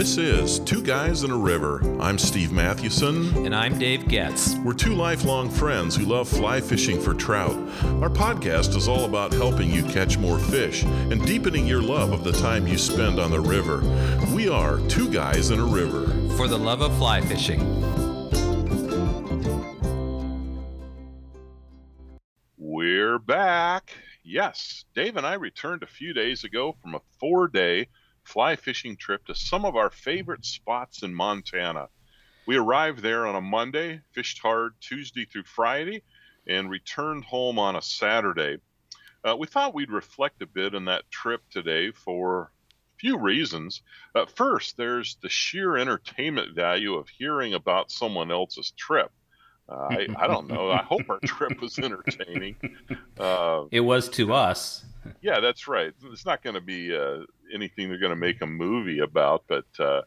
This is Two Guys in a River. I'm Steve Mathewson. And I'm Dave Getz. We're two lifelong friends who love fly fishing for trout. Our podcast is all about helping you catch more fish and deepening your love of the time you spend on the river. We are Two Guys in a River. For the love of fly fishing. We're back. Yes, Dave and I returned a few days ago from a four day fly fishing trip to some of our favorite spots in Montana. We arrived there on a Monday, fished hard Tuesday through Friday, and returned home on a Saturday. Uh, we thought we'd reflect a bit on that trip today for a few reasons. Uh, first, there's the sheer entertainment value of hearing about someone else's trip. Uh, I, I, don't know. I hope our trip was entertaining. Uh, it was to us. Yeah, that's right. It's not going to be uh, anything they're going to make a movie about, but uh,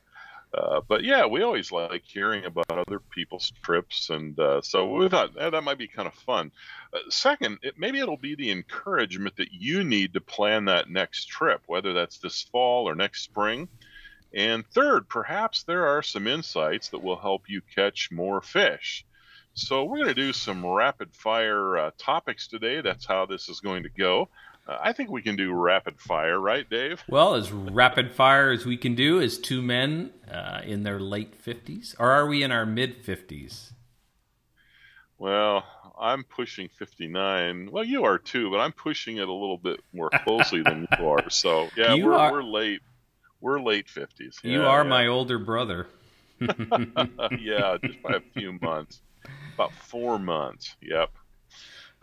uh, but yeah, we always like hearing about other people's trips, and uh, so we thought eh, that might be kind of fun. Uh, second, it, maybe it'll be the encouragement that you need to plan that next trip, whether that's this fall or next spring. And third, perhaps there are some insights that will help you catch more fish. So we're going to do some rapid fire uh, topics today. That's how this is going to go. I think we can do rapid fire, right, Dave? Well, as rapid fire as we can do as two men uh, in their late 50s. Or are we in our mid 50s? Well, I'm pushing 59. Well, you are too, but I'm pushing it a little bit more closely than you are. So, yeah, we're, are... we're late. We're late 50s. You yeah, are yeah. my older brother. yeah, just by a few months. About four months. Yep.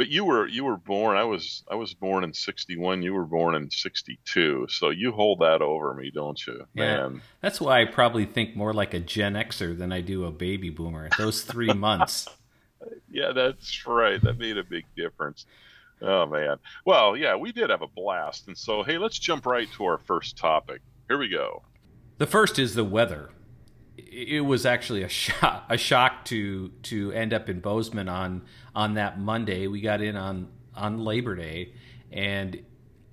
But you were you were born. I was I was born in '61. You were born in '62. So you hold that over me, don't you, yeah. man? That's why I probably think more like a Gen Xer than I do a baby boomer. Those three months. yeah, that's right. That made a big difference. Oh man. Well, yeah, we did have a blast. And so, hey, let's jump right to our first topic. Here we go. The first is the weather it was actually a shock a shock to to end up in Bozeman on on that Monday. We got in on on Labor Day, and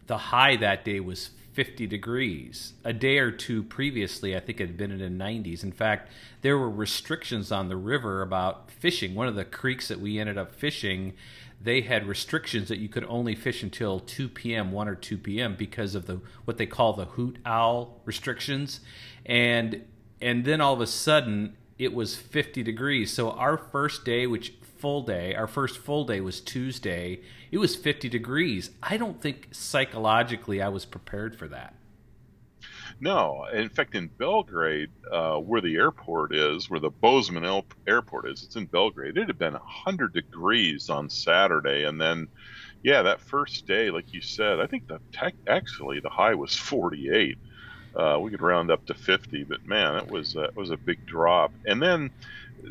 the high that day was 50 degrees. A day or two previously, I think it had been in the 90s. In fact, there were restrictions on the river about fishing. One of the creeks that we ended up fishing, they had restrictions that you could only fish until 2 p.m., 1 or 2 p.m. because of the what they call the hoot owl restrictions. And and then all of a sudden it was 50 degrees. So our first day, which full day, our first full day was Tuesday, it was 50 degrees. I don't think psychologically I was prepared for that. No, in fact, in Belgrade, uh, where the airport is, where the Bozeman airport is, it's in Belgrade. It had been 100 degrees on Saturday, and then, yeah, that first day, like you said, I think the tech, actually the high was 48. Uh, we could round up to 50, but man, it was uh, it was a big drop. And then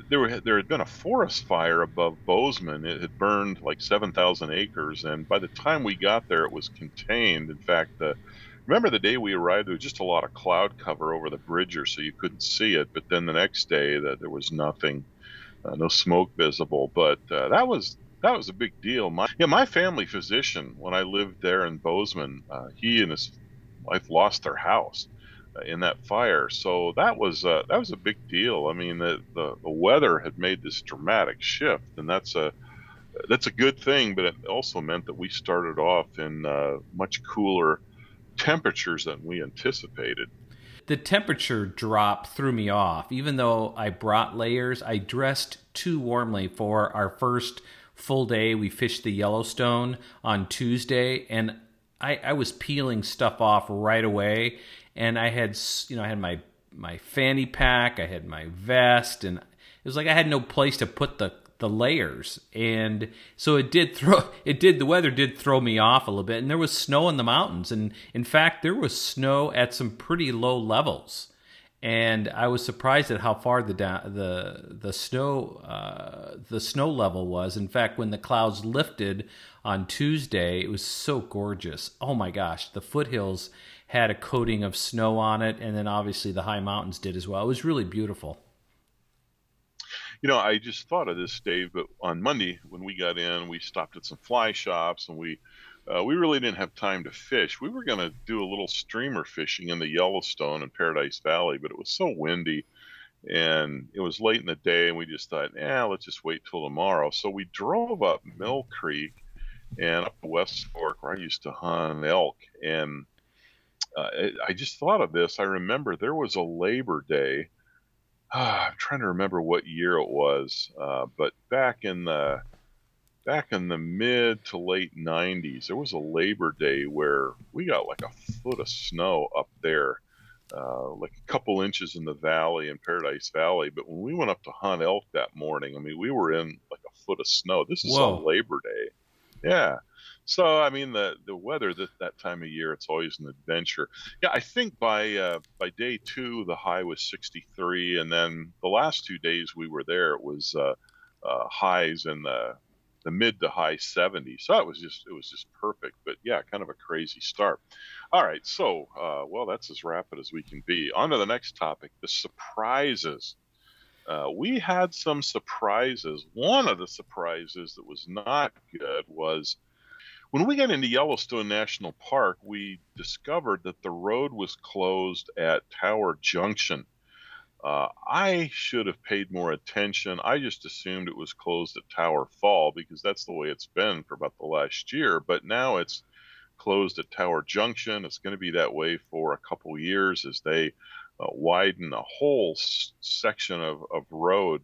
there were, there had been a forest fire above Bozeman. It had burned like 7,000 acres, and by the time we got there, it was contained. In fact, the remember the day we arrived, there was just a lot of cloud cover over the Bridger, so you couldn't see it. But then the next day, that there was nothing, uh, no smoke visible. But uh, that was that was a big deal. My yeah, my family physician when I lived there in Bozeman, uh, he and his wife lost their house in that fire. So that was uh, that was a big deal. I mean, the, the, the weather had made this dramatic shift, and that's a that's a good thing. But it also meant that we started off in uh, much cooler temperatures than we anticipated. The temperature drop threw me off. Even though I brought layers, I dressed too warmly for our first full day. We fished the Yellowstone on Tuesday, and I, I was peeling stuff off right away and I had you know I had my my fanny pack, I had my vest, and it was like I had no place to put the the layers, and so it did throw it did the weather did throw me off a little bit, and there was snow in the mountains, and in fact there was snow at some pretty low levels. And I was surprised at how far the the the snow uh, the snow level was. In fact, when the clouds lifted on Tuesday, it was so gorgeous. Oh my gosh, the foothills had a coating of snow on it, and then obviously the high mountains did as well. It was really beautiful. You know, I just thought of this, Dave, but on Monday when we got in, we stopped at some fly shops and we uh, we really didn't have time to fish. We were going to do a little streamer fishing in the Yellowstone and Paradise Valley, but it was so windy and it was late in the day and we just thought yeah let's just wait till tomorrow. So we drove up mill creek and up west fork where i used to hunt elk. And uh, i just thought of this. I remember there was a labor day. I'm trying to remember what year it was uh, but back in the back in the mid to late 90s there was a labor day where we got like a foot of snow up there uh, like a couple inches in the valley in Paradise Valley. But when we went up to hunt elk that morning, I mean, we were in like a foot of snow. This is Whoa. on Labor Day. Yeah. So I mean, the the weather that that time of year, it's always an adventure. Yeah, I think by uh, by day two, the high was 63, and then the last two days we were there, it was uh, uh, highs in the the mid to high 70s. So it was just it was just perfect. But yeah, kind of a crazy start. All right, so uh, well, that's as rapid as we can be. On to the next topic: the surprises. Uh, we had some surprises. One of the surprises that was not good was when we got into Yellowstone National Park, we discovered that the road was closed at Tower Junction. Uh, I should have paid more attention. I just assumed it was closed at Tower Fall because that's the way it's been for about the last year. But now it's closed at Tower Junction. It's going to be that way for a couple years as they uh, widen a whole s- section of, of road.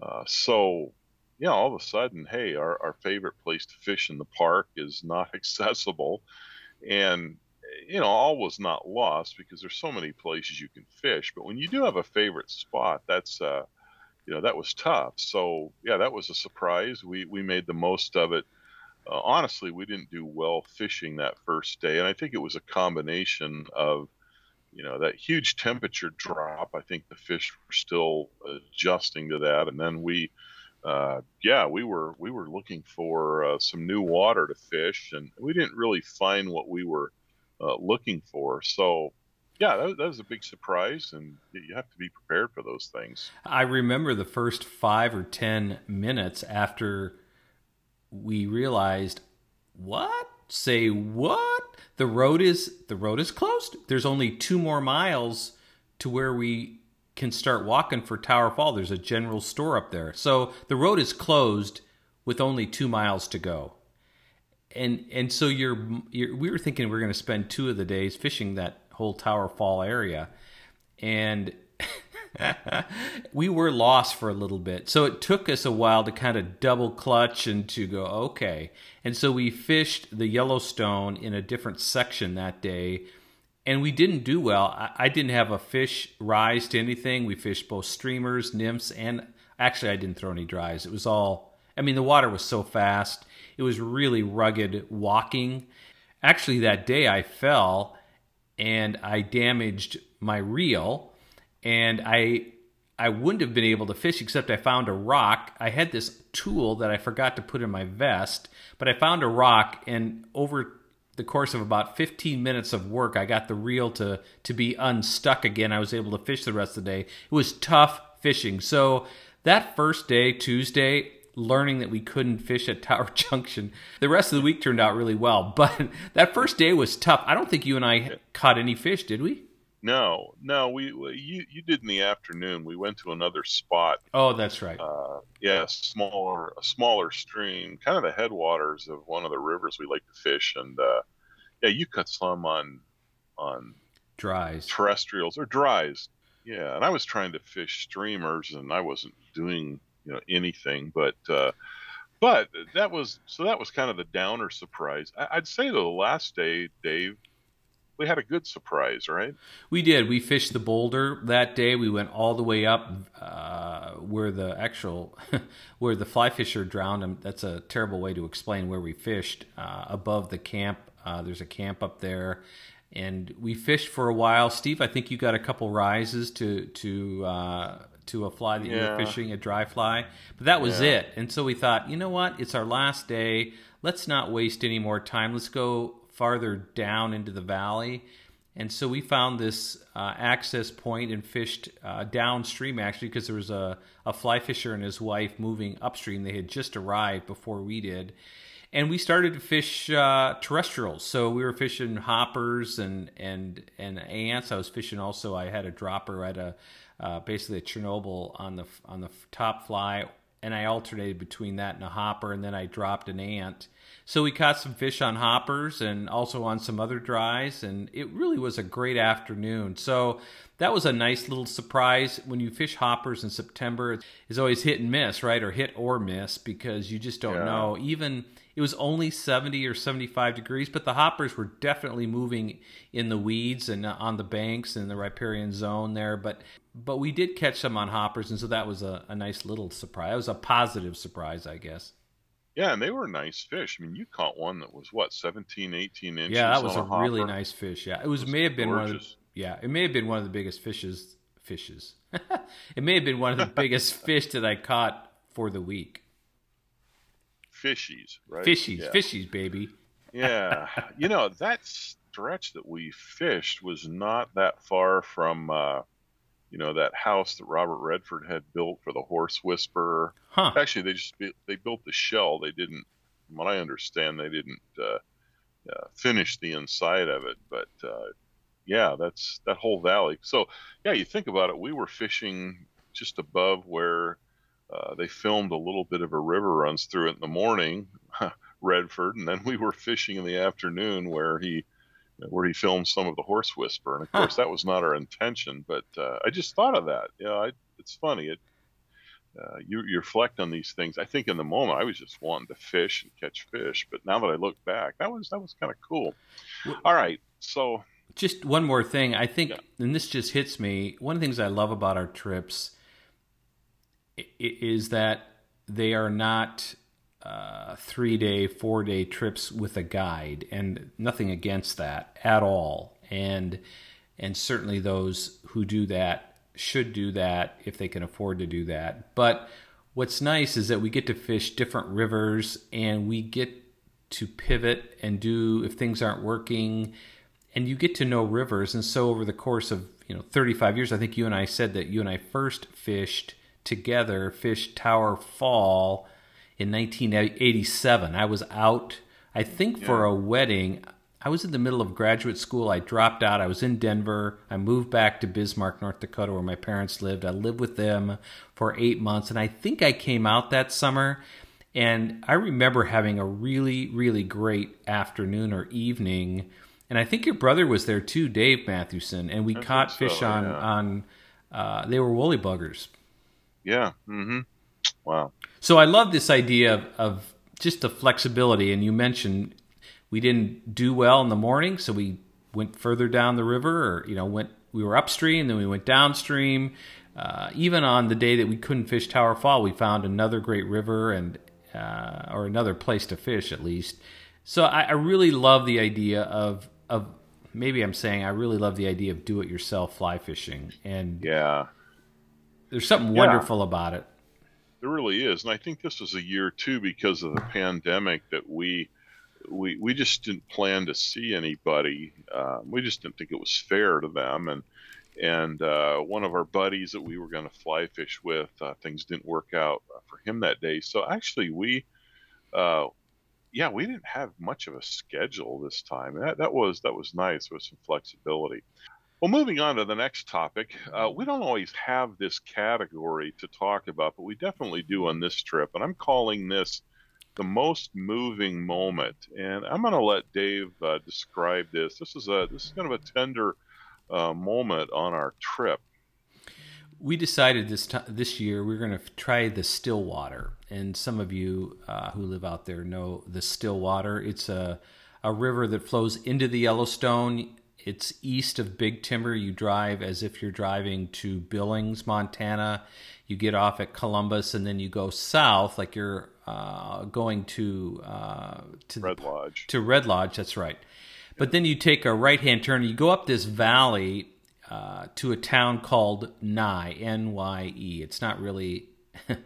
Uh, so, yeah, all of a sudden, hey, our, our favorite place to fish in the park is not accessible. And you know, all was not lost because there's so many places you can fish. But when you do have a favorite spot, that's uh, you know, that was tough. So yeah, that was a surprise. We we made the most of it. Uh, honestly, we didn't do well fishing that first day, and I think it was a combination of you know that huge temperature drop. I think the fish were still adjusting to that, and then we. Uh, yeah, we were we were looking for uh, some new water to fish, and we didn't really find what we were uh, looking for. So, yeah, that, that, was a big surprise, and you have to be prepared for those things. I remember the first five or ten minutes after we realized, what? Say what? The road is the road is closed. There's only two more miles to where we can start walking for Tower Fall. There's a general store up there, so the road is closed with only two miles to go and and so you're, you're we were thinking we are going to spend two of the days fishing that whole Tower Fall area, and we were lost for a little bit. So it took us a while to kind of double clutch and to go okay. And so we fished the Yellowstone in a different section that day. And we didn't do well. I, I didn't have a fish rise to anything. We fished both streamers, nymphs, and actually, I didn't throw any dries. It was all, I mean, the water was so fast it was really rugged walking. Actually, that day I fell and I damaged my reel, and I I wouldn't have been able to fish except I found a rock. I had this tool that I forgot to put in my vest, but I found a rock and over the course of about 15 minutes of work, I got the reel to to be unstuck again. I was able to fish the rest of the day. It was tough fishing. So that first day, Tuesday, learning that we couldn't fish at Tower Junction. The rest of the week turned out really well, but that first day was tough. I don't think you and I caught any fish, did we? No, no, we you you did in the afternoon. We went to another spot. Oh, that's right. Uh, yeah, smaller a smaller stream, kind of the headwaters of one of the rivers we like to fish, and uh, yeah, you caught some on on dries, terrestrials or dries. Yeah, and I was trying to fish streamers, and I wasn't doing you know anything. But uh, but that was so that was kind of the downer surprise. I, would say the last day, Dave, we had a good surprise, right? We did. We fished the boulder that day. We went all the way up uh, where the actual where the fly fisher drowned. And that's a terrible way to explain where we fished uh, above the camp. Uh, there's a camp up there, and we fished for a while. Steve, I think you got a couple rises to to uh, to a fly that yeah. you were fishing, a dry fly. But that was yeah. it. And so we thought, you know what? It's our last day. Let's not waste any more time. Let's go farther down into the valley. And so we found this uh, access point and fished uh, downstream actually because there was a, a fly fisher and his wife moving upstream. They had just arrived before we did. and we started to fish uh, terrestrials. So we were fishing hoppers and and and ants. I was fishing also. I had a dropper at a uh, basically a Chernobyl on the on the top fly, and I alternated between that and a hopper, and then I dropped an ant. So we caught some fish on hoppers and also on some other dries, and it really was a great afternoon. So that was a nice little surprise. When you fish hoppers in September, it's always hit and miss, right? Or hit or miss because you just don't yeah. know. Even it was only 70 or 75 degrees, but the hoppers were definitely moving in the weeds and uh, on the banks in the riparian zone there. But but we did catch some on hoppers, and so that was a, a nice little surprise. It was a positive surprise, I guess. Yeah, and they were nice fish. I mean, you caught one that was what 17, 18 inches. Yeah, that was a, a really nice fish. Yeah, it was, it was may have been gorgeous. one of the, yeah, it may have been one of the biggest fishes. Fishes. it may have been one of the biggest fish that I caught for the week. Fishies, right? Fishies, yeah. fishies, baby. yeah, you know that stretch that we fished was not that far from. Uh, you know that house that Robert Redford had built for the Horse Whisperer. Huh. Actually, they just they built the shell. They didn't, from what I understand, they didn't uh, uh, finish the inside of it. But uh, yeah, that's that whole valley. So yeah, you think about it. We were fishing just above where uh, they filmed a little bit of a river runs through it in the morning, Redford, and then we were fishing in the afternoon where he where he filmed some of the horse whisper. And of course, that was not our intention, but uh, I just thought of that. You know, I, it's funny. It uh, you, you reflect on these things. I think in the moment I was just wanting to fish and catch fish, but now that I look back, that was that was kind of cool. All right, so just one more thing. I think, yeah. and this just hits me. One of the things I love about our trips is that they are not uh, three day, four day trips with a guide, and nothing against that at all. And and certainly those who do that should do that if they can afford to do that. But what's nice is that we get to fish different rivers, and we get to pivot and do if things aren't working, and you get to know rivers. And so over the course of you know 35 years, I think you and I said that you and I first fished together, fished Tower Fall in 1987. I was out, I think, yeah. for a wedding. I was in the middle of graduate school. I dropped out. I was in Denver. I moved back to Bismarck, North Dakota, where my parents lived. I lived with them for eight months. And I think I came out that summer. And I remember having a really, really great afternoon or evening. And I think your brother was there too, Dave Mathewson. And we I caught fish so, on, yeah. on uh, they were woolly buggers. Yeah. Mm-hmm. Wow. So I love this idea of, of just the flexibility. And you mentioned we didn't do well in the morning, so we went further down the river, or you know, went we were upstream, then we went downstream. Uh, even on the day that we couldn't fish Tower Fall, we found another great river and uh, or another place to fish at least. So I, I really love the idea of of maybe I'm saying I really love the idea of do it yourself fly fishing and yeah, there's something wonderful yeah. about it. There really is, and I think this was a year too because of the pandemic that we we we just didn't plan to see anybody. Uh, we just didn't think it was fair to them, and and uh, one of our buddies that we were going to fly fish with, uh, things didn't work out for him that day. So actually, we, uh, yeah, we didn't have much of a schedule this time. That that was that was nice with some flexibility. Well, moving on to the next topic, uh, we don't always have this category to talk about, but we definitely do on this trip. And I'm calling this the most moving moment. And I'm going to let Dave uh, describe this. This is a this is kind of a tender uh, moment on our trip. We decided this t- this year we are going to try the Stillwater, and some of you uh, who live out there know the Stillwater. It's a a river that flows into the Yellowstone it's east of Big Timber. You drive as if you're driving to Billings, Montana. You get off at Columbus, and then you go south, like you're uh, going to uh, to Red Lodge. To Red Lodge, that's right. But then you take a right hand turn. You go up this valley uh, to a town called Nye, N Y E. It's not really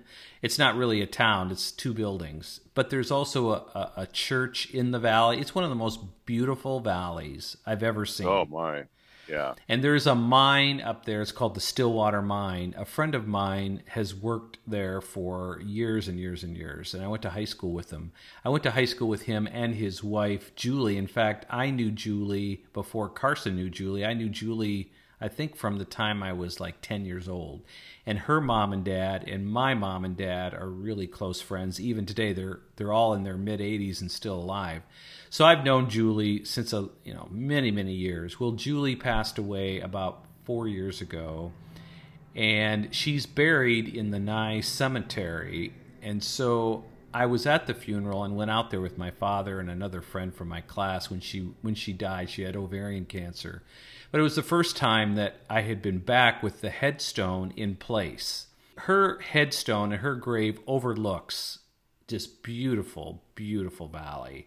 it's not really a town, it's two buildings. But there's also a, a, a, church in the valley. It's one of the most beautiful valleys I've ever seen. Oh, my. Yeah. And there's a mine up there. It's called the Stillwater Mine. A friend of mine has worked there for years and years and years. And I went to high school with him. I went to high school with him and his wife, Julie. In fact, I knew Julie before Carson knew Julie. I knew Julie, I think, from the time I was like 10 years old. And her mom and dad and my mom and dad are really close friends. Even today, they're, they're all in their mid 80s and still alive. So I've known Julie since a you know many many years. Well, Julie passed away about four years ago, and she's buried in the Nye Cemetery. And so I was at the funeral and went out there with my father and another friend from my class when she when she died. She had ovarian cancer, but it was the first time that I had been back with the headstone in place. Her headstone and her grave overlooks this beautiful, beautiful valley.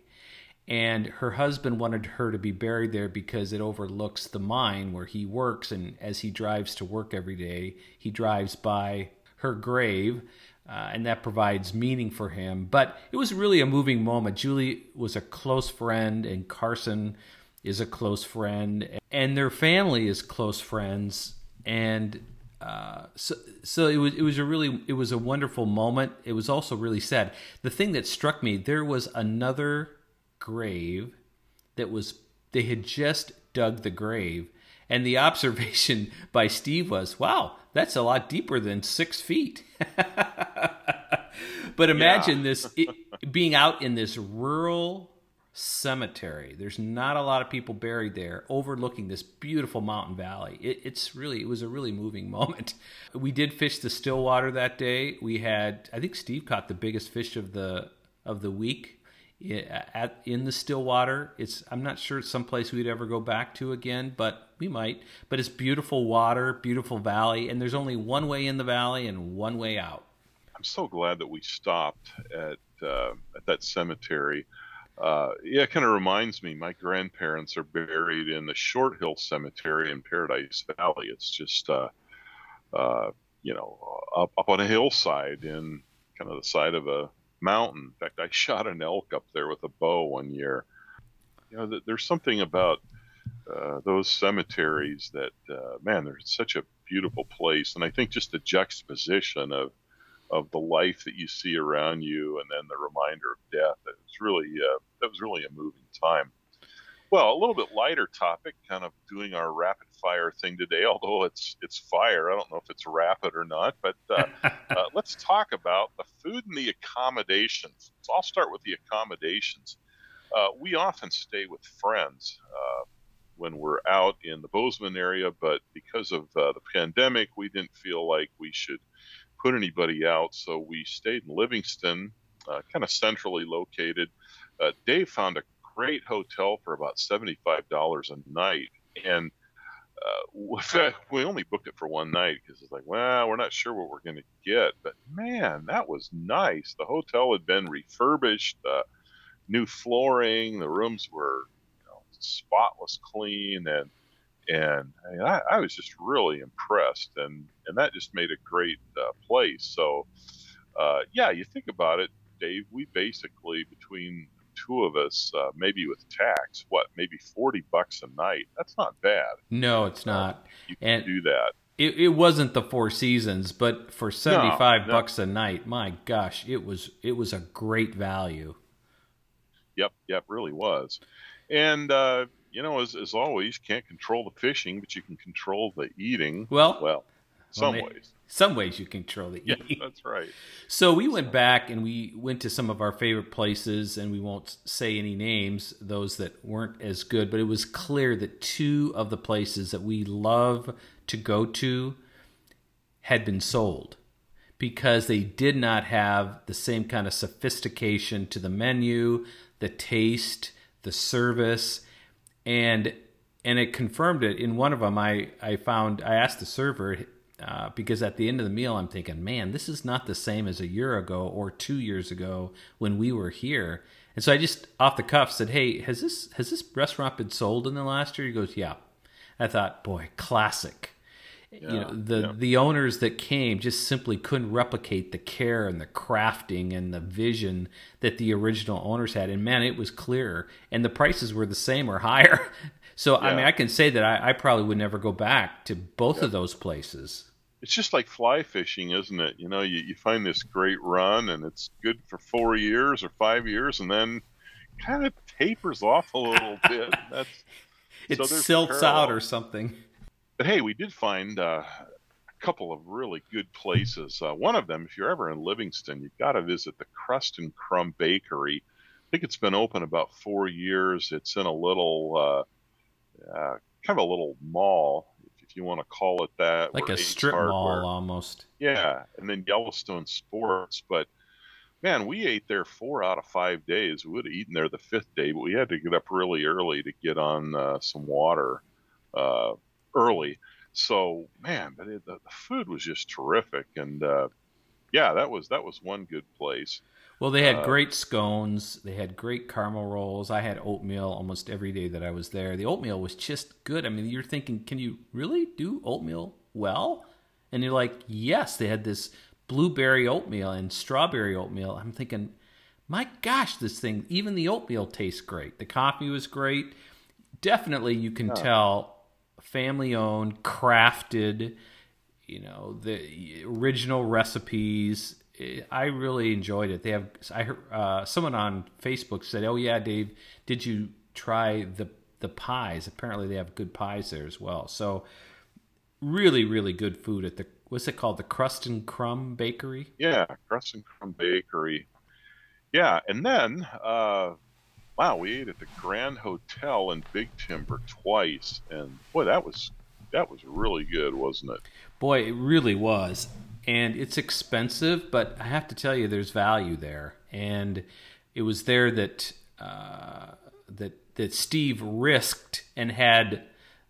And her husband wanted her to be buried there because it overlooks the mine where he works. And as he drives to work every day he drives by her grave uh, and that provides meaning for him. But it was really a moving moment. Julie was a close friend and carson is a close friend and their family is close friends and uh, so, so it was it was a really it was a wonderful moment. It was also really sad. The thing that struck me there was another grave that was they had just dug the grave and the observation by steve was wow that's a lot deeper than six feet but imagine this it, being out in this rural cemetery there's not a lot of people buried there overlooking this beautiful mountain valley it, it's really it was a really moving moment we did fish the stillwater that day we had i think steve caught the biggest fish of the of the week at in the Stillwater. It's I'm not sure it's someplace we'd ever go back to again, but we might. But it's beautiful water, beautiful valley, and there's only one way in the valley and one way out. I'm so glad that we stopped at uh, at that cemetery. Uh, yeah, it kind of reminds me. My grandparents are buried in the Short Hill Cemetery in Paradise Valley. It's just, uh, uh you know, up, up on a hillside in kind of the side of a mountain. In fact, I shot an elk up there with a bow one year. You know, there's something about uh, those cemeteries that, uh, man, they're such a beautiful place. And I think just the juxtaposition of of the life that you see around you, and then the reminder of death. It was really uh, that was really a moving time. Well, a little bit lighter topic, kind of doing our rapid fire thing today. Although it's it's fire, I don't know if it's rapid or not. But uh, uh, let's talk about the food and the accommodations. So I'll start with the accommodations. Uh, we often stay with friends uh, when we're out in the Bozeman area, but because of uh, the pandemic, we didn't feel like we should put anybody out, so we stayed in Livingston, uh, kind of centrally located. Dave found a great hotel for about $75 a night. And uh, we only booked it for one night because it's like, well, we're not sure what we're going to get. But man, that was nice. The hotel had been refurbished, uh, new flooring, the rooms were you know, spotless clean, and and I, I, was just really impressed. And and that just made a great uh, place. So uh, yeah, you think about it, Dave. We basically between two of us, uh, maybe with tax, what maybe forty bucks a night. That's not bad. No, it's not. You can and do that. It, it wasn't the Four Seasons, but for seventy five no, no. bucks a night, my gosh, it was it was a great value. Yep, yep, really was. And uh, you know, as, as always, can't control the fishing, but you can control the eating. Well, well, some well, ways some ways you control the eating. Yeah, that's right. So we went back and we went to some of our favorite places, and we won't say any names, those that weren't as good, but it was clear that two of the places that we love to go to had been sold because they did not have the same kind of sophistication to the menu, the taste, the service, and and it confirmed it. In one of them, I I found I asked the server uh, because at the end of the meal, I'm thinking, man, this is not the same as a year ago or two years ago when we were here. And so I just off the cuff said, "Hey, has this has this restaurant been sold in the last year?" He goes, "Yeah." I thought, "Boy, classic." Yeah, you know, the yeah. the owners that came just simply couldn't replicate the care and the crafting and the vision that the original owners had. And man, it was clear, and the prices were the same or higher. So yeah. I mean, I can say that I, I, probably would never go back to both of those places. It's just like fly fishing, isn't it? You know, you, you find this great run and it's good for four years or five years, and then kind of tapers off a little bit. That's it so silts out or something. But hey, we did find uh, a couple of really good places. Uh, one of them, if you're ever in Livingston, you've got to visit the Crust and Crumb Bakery. I think it's been open about four years. It's in a little, uh, uh kind of a little mall, if you want to call it that. Like a strip mall almost. Yeah, and then Yellowstone Sports. But man, we ate there four out of five days. We would have eaten there the fifth day, but we had to get up really early to get on uh, some water uh, early. So man, but it, the, the, food was just terrific, and uh, yeah, that was that was one good place. Well, they had uh, great scones. They had great caramel rolls. I had oatmeal almost every day that I was there. The oatmeal was just good. I mean, you're thinking, can you really do oatmeal well? And you're like, yes. They had this blueberry oatmeal and strawberry oatmeal. I'm thinking, my gosh, this thing, even the oatmeal tastes great. The coffee was great. Definitely, you can tell family owned, crafted, you know, the original recipes. I really enjoyed it. They have, I heard uh, someone on Facebook said, "Oh yeah, Dave, did you try the the pies? Apparently, they have good pies there as well." So, really, really good food at the what's it called? The Crust and Crumb Bakery. Yeah, Crust and Crumb Bakery. Yeah, and then uh, wow, we ate at the Grand Hotel in Big Timber twice, and boy, that was that was really good, wasn't it? Boy, it really was, and it's expensive, but I have to tell you, there's value there, and it was there that uh, that that Steve risked and had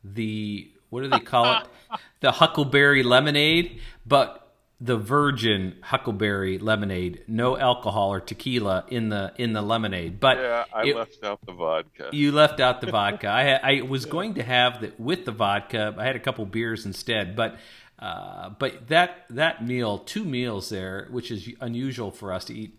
the what do they call it? the Huckleberry lemonade, but the virgin Huckleberry lemonade, no alcohol or tequila in the in the lemonade. But yeah, I it, left out the vodka. You left out the vodka. I I was yeah. going to have that with the vodka. I had a couple beers instead, but. Uh, but that that meal, two meals there, which is unusual for us to eat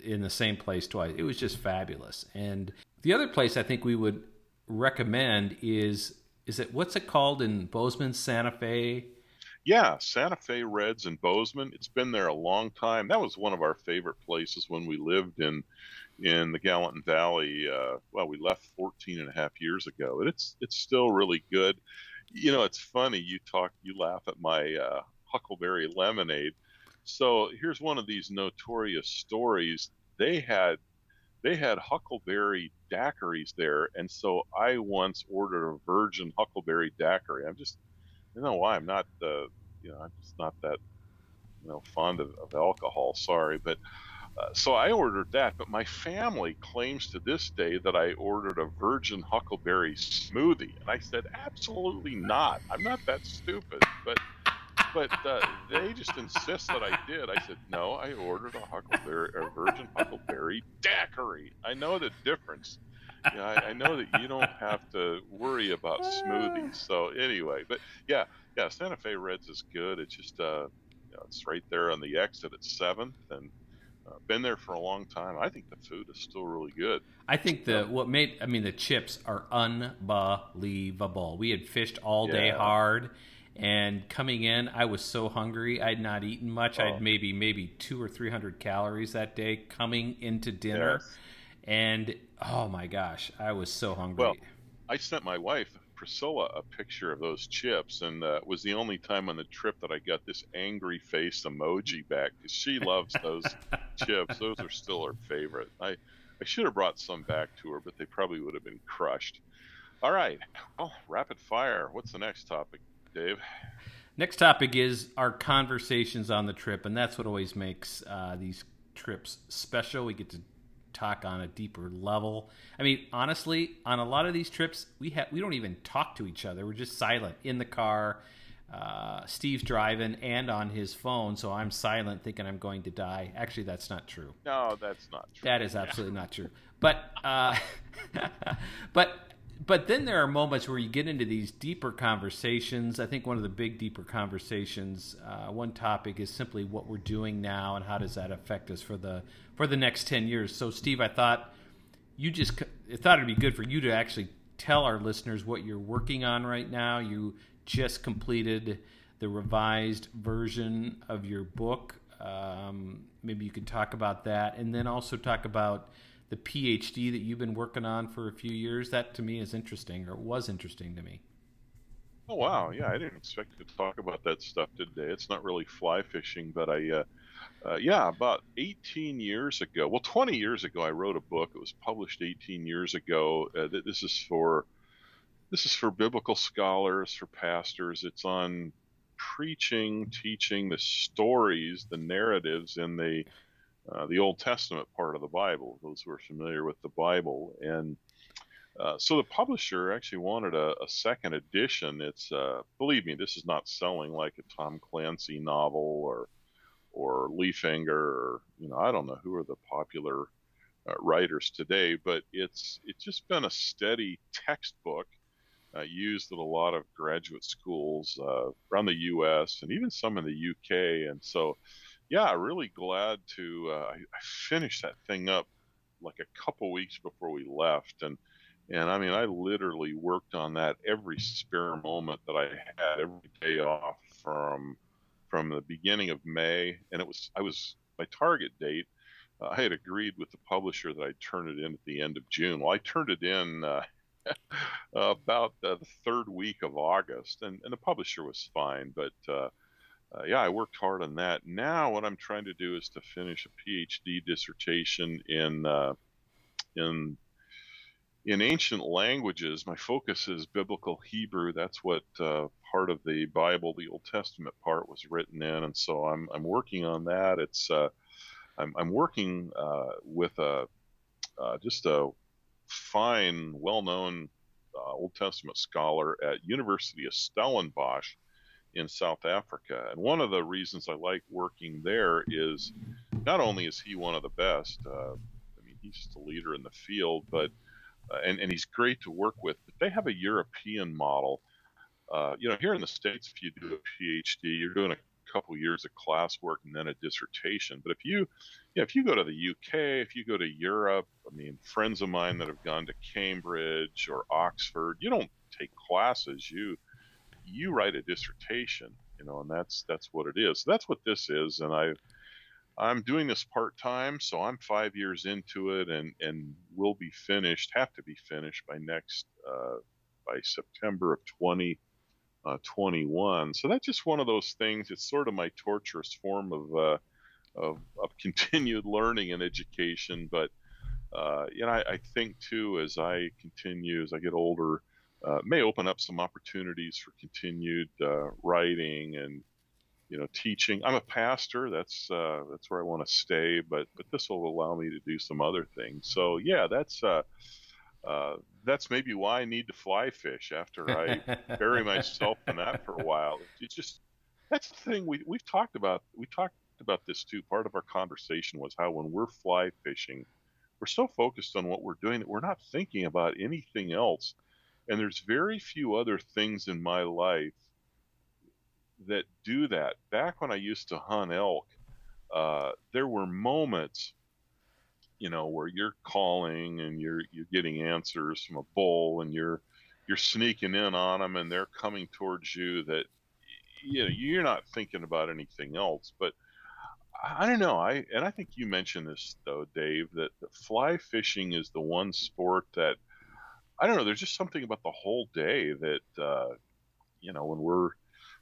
in the same place twice. It was just fabulous. And the other place I think we would recommend is is it what's it called in Bozeman, Santa Fe? Yeah, Santa Fe Reds in Bozeman. It's been there a long time. That was one of our favorite places when we lived in in the Gallatin Valley. Uh, well, we left 14 and a half years ago, and it's it's still really good. You know, it's funny. You talk, you laugh at my uh, Huckleberry lemonade. So here's one of these notorious stories. They had they had huckleberry daiquiris there, and so I once ordered a virgin huckleberry daiquiri. I'm just, don't know why I'm not, uh, you know, I'm just not that, you know, fond of, of alcohol. Sorry, but uh, so I ordered that. But my family claims to this day that I ordered a virgin huckleberry smoothie, and I said absolutely not. I'm not that stupid, but but uh, they just insist that I did. I said, no, I ordered a huckleberry, a virgin huckleberry daiquiri. I know the difference. Yeah, I, I, know that you don't have to worry about smoothies. So anyway, but yeah, yeah, Santa Fe Reds is good. It's just, uh, you know, it's right there on the exit at Seventh, and uh, been there for a long time. I think the food is still really good. I think the what made I mean the chips are unbelievable. We had fished all day hard and coming in, I was so hungry. I'd not eaten much. Oh. I'd maybe maybe two or three hundred calories that day coming into dinner, yes. and oh my gosh, I was so hungry. Well, I sent my wife Priscilla a picture of those chips, and uh, was the only time on the trip that I got this angry face emoji back because she loves those chips. Those are still her favorite. I I should have brought some back to her, but they probably would have been crushed. All right, well, rapid fire. What's the next topic? Dave. Next topic is our conversations on the trip, and that's what always makes uh, these trips special. We get to talk on a deeper level. I mean, honestly, on a lot of these trips, we have we don't even talk to each other. We're just silent in the car. Uh, Steve's driving and on his phone, so I'm silent, thinking I'm going to die. Actually, that's not true. No, that's not true. That is absolutely yeah. not true. But uh, but but then there are moments where you get into these deeper conversations. I think one of the big deeper conversations, uh, one topic is simply what we're doing now and how does that affect us for the for the next ten years. So, Steve, I thought you just I thought it'd be good for you to actually tell our listeners what you're working on right now. You just completed the revised version of your book. Um, maybe you could talk about that, and then also talk about the PhD that you've been working on for a few years. That to me is interesting, or was interesting to me. Oh wow, yeah, I didn't expect to talk about that stuff today. It's not really fly fishing, but I, uh, uh, yeah, about 18 years ago, well, 20 years ago, I wrote a book. It was published 18 years ago. Uh, this is for this is for biblical scholars, for pastors. It's on preaching, teaching the stories, the narratives in the uh, the Old Testament part of the Bible. Those who are familiar with the Bible, and uh, so the publisher actually wanted a, a second edition. It's uh, believe me, this is not selling like a Tom Clancy novel or or Leafinger or you know I don't know who are the popular uh, writers today, but it's it's just been a steady textbook uh, used at a lot of graduate schools around the U.S. and even some in the U.K. And so, yeah, really glad to uh, I, finished that thing up like a couple weeks before we left and and I mean, I literally worked on that every spare moment that I had, every day off from from the beginning of May, and it was I was my target date. Uh, I had agreed with the publisher that I'd turn it in at the end of June. Well, I turned it in uh, about the third week of August, and, and the publisher was fine. But uh, yeah, I worked hard on that. Now, what I'm trying to do is to finish a PhD dissertation in uh, in in ancient languages, my focus is biblical Hebrew. That's what uh, part of the Bible, the Old Testament part, was written in, and so I'm I'm working on that. It's uh, I'm, I'm working uh, with a uh, just a fine, well-known Old Testament scholar at University of Stellenbosch in South Africa. And one of the reasons I like working there is not only is he one of the best, uh, I mean he's just a leader in the field, but uh, and, and he's great to work with. But they have a European model. Uh, you know, here in the states, if you do a PhD, you're doing a couple years of classwork and then a dissertation. But if you, you know, if you go to the UK, if you go to Europe, I mean, friends of mine that have gone to Cambridge or Oxford, you don't take classes. You you write a dissertation, you know, and that's that's what it is. That's what this is, and I I'm doing this part time, so I'm five years into it, and and will be finished, have to be finished by next uh, by September of 2021. Uh, so that's just one of those things. It's sort of my torturous form of uh, of, of, continued learning and education, but uh, you know, I, I, think too as I continue, as I get older, uh, may open up some opportunities for continued uh, writing and you know, teaching. I'm a pastor. That's uh, that's where I want to stay. But but this will allow me to do some other things. So yeah, that's uh, uh, that's maybe why I need to fly fish after I bury myself in that for a while. It's just that's the thing we we've talked about. We talked about this too. Part of our conversation was how when we're fly fishing, we're so focused on what we're doing that we're not thinking about anything else. And there's very few other things in my life that do that. Back when I used to hunt elk, uh, there were moments, you know, where you're calling and you're you're getting answers from a bull, and you're you're sneaking in on them, and they're coming towards you. That you know you're not thinking about anything else, but I don't know. I and I think you mentioned this though, Dave, that the fly fishing is the one sport that I don't know. There's just something about the whole day that uh, you know when we're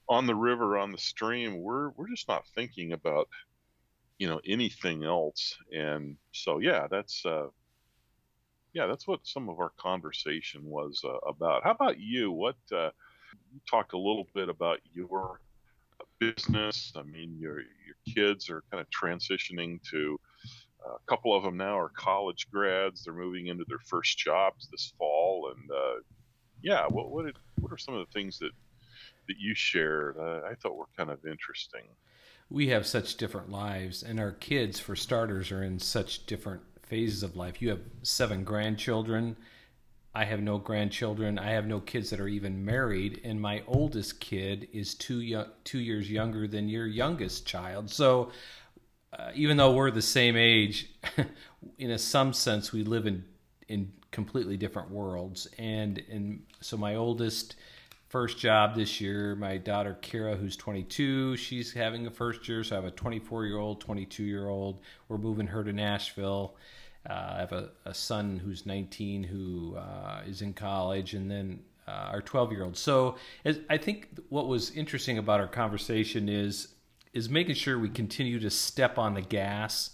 on the river on the stream we're we're just not thinking about you know anything else. And so yeah that's uh yeah that's what some of our conversation was uh, about. How about you? What uh you talked a little bit about your business. I mean your your kids are kind of transitioning to a couple of them now are college grads they're moving into their first jobs this fall and uh yeah what what, did, what are some of the things that that you shared, uh, I thought were kind of interesting. We have such different lives, and our kids, for starters, are in such different phases of life. You have seven grandchildren. I have no grandchildren. I have no kids that are even married, and my oldest kid is two young, two years younger than your youngest child. So, uh, even though we're the same age, in a some sense, we live in in completely different worlds. And and so my oldest first job this year, my daughter Kira, who's 22, she's having a first year. So I have a 24 year old, 22 year old. We're moving her to Nashville. Uh, I have a, a, son who's 19 who uh, is in college, and then uh, our 12 year old. So as, I think what was interesting about our conversation is is making sure we continue to step on the gas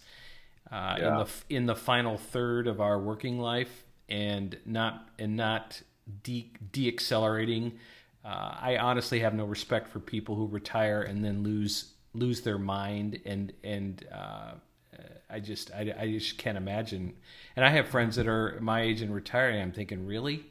uh, yeah. in the in the final third of our working life, and not and not de deaccelerating. Uh, I honestly have no respect for people who retire and then lose lose their mind and and uh, I just I, I just can't imagine. And I have friends that are my age and retiring. I'm thinking, really,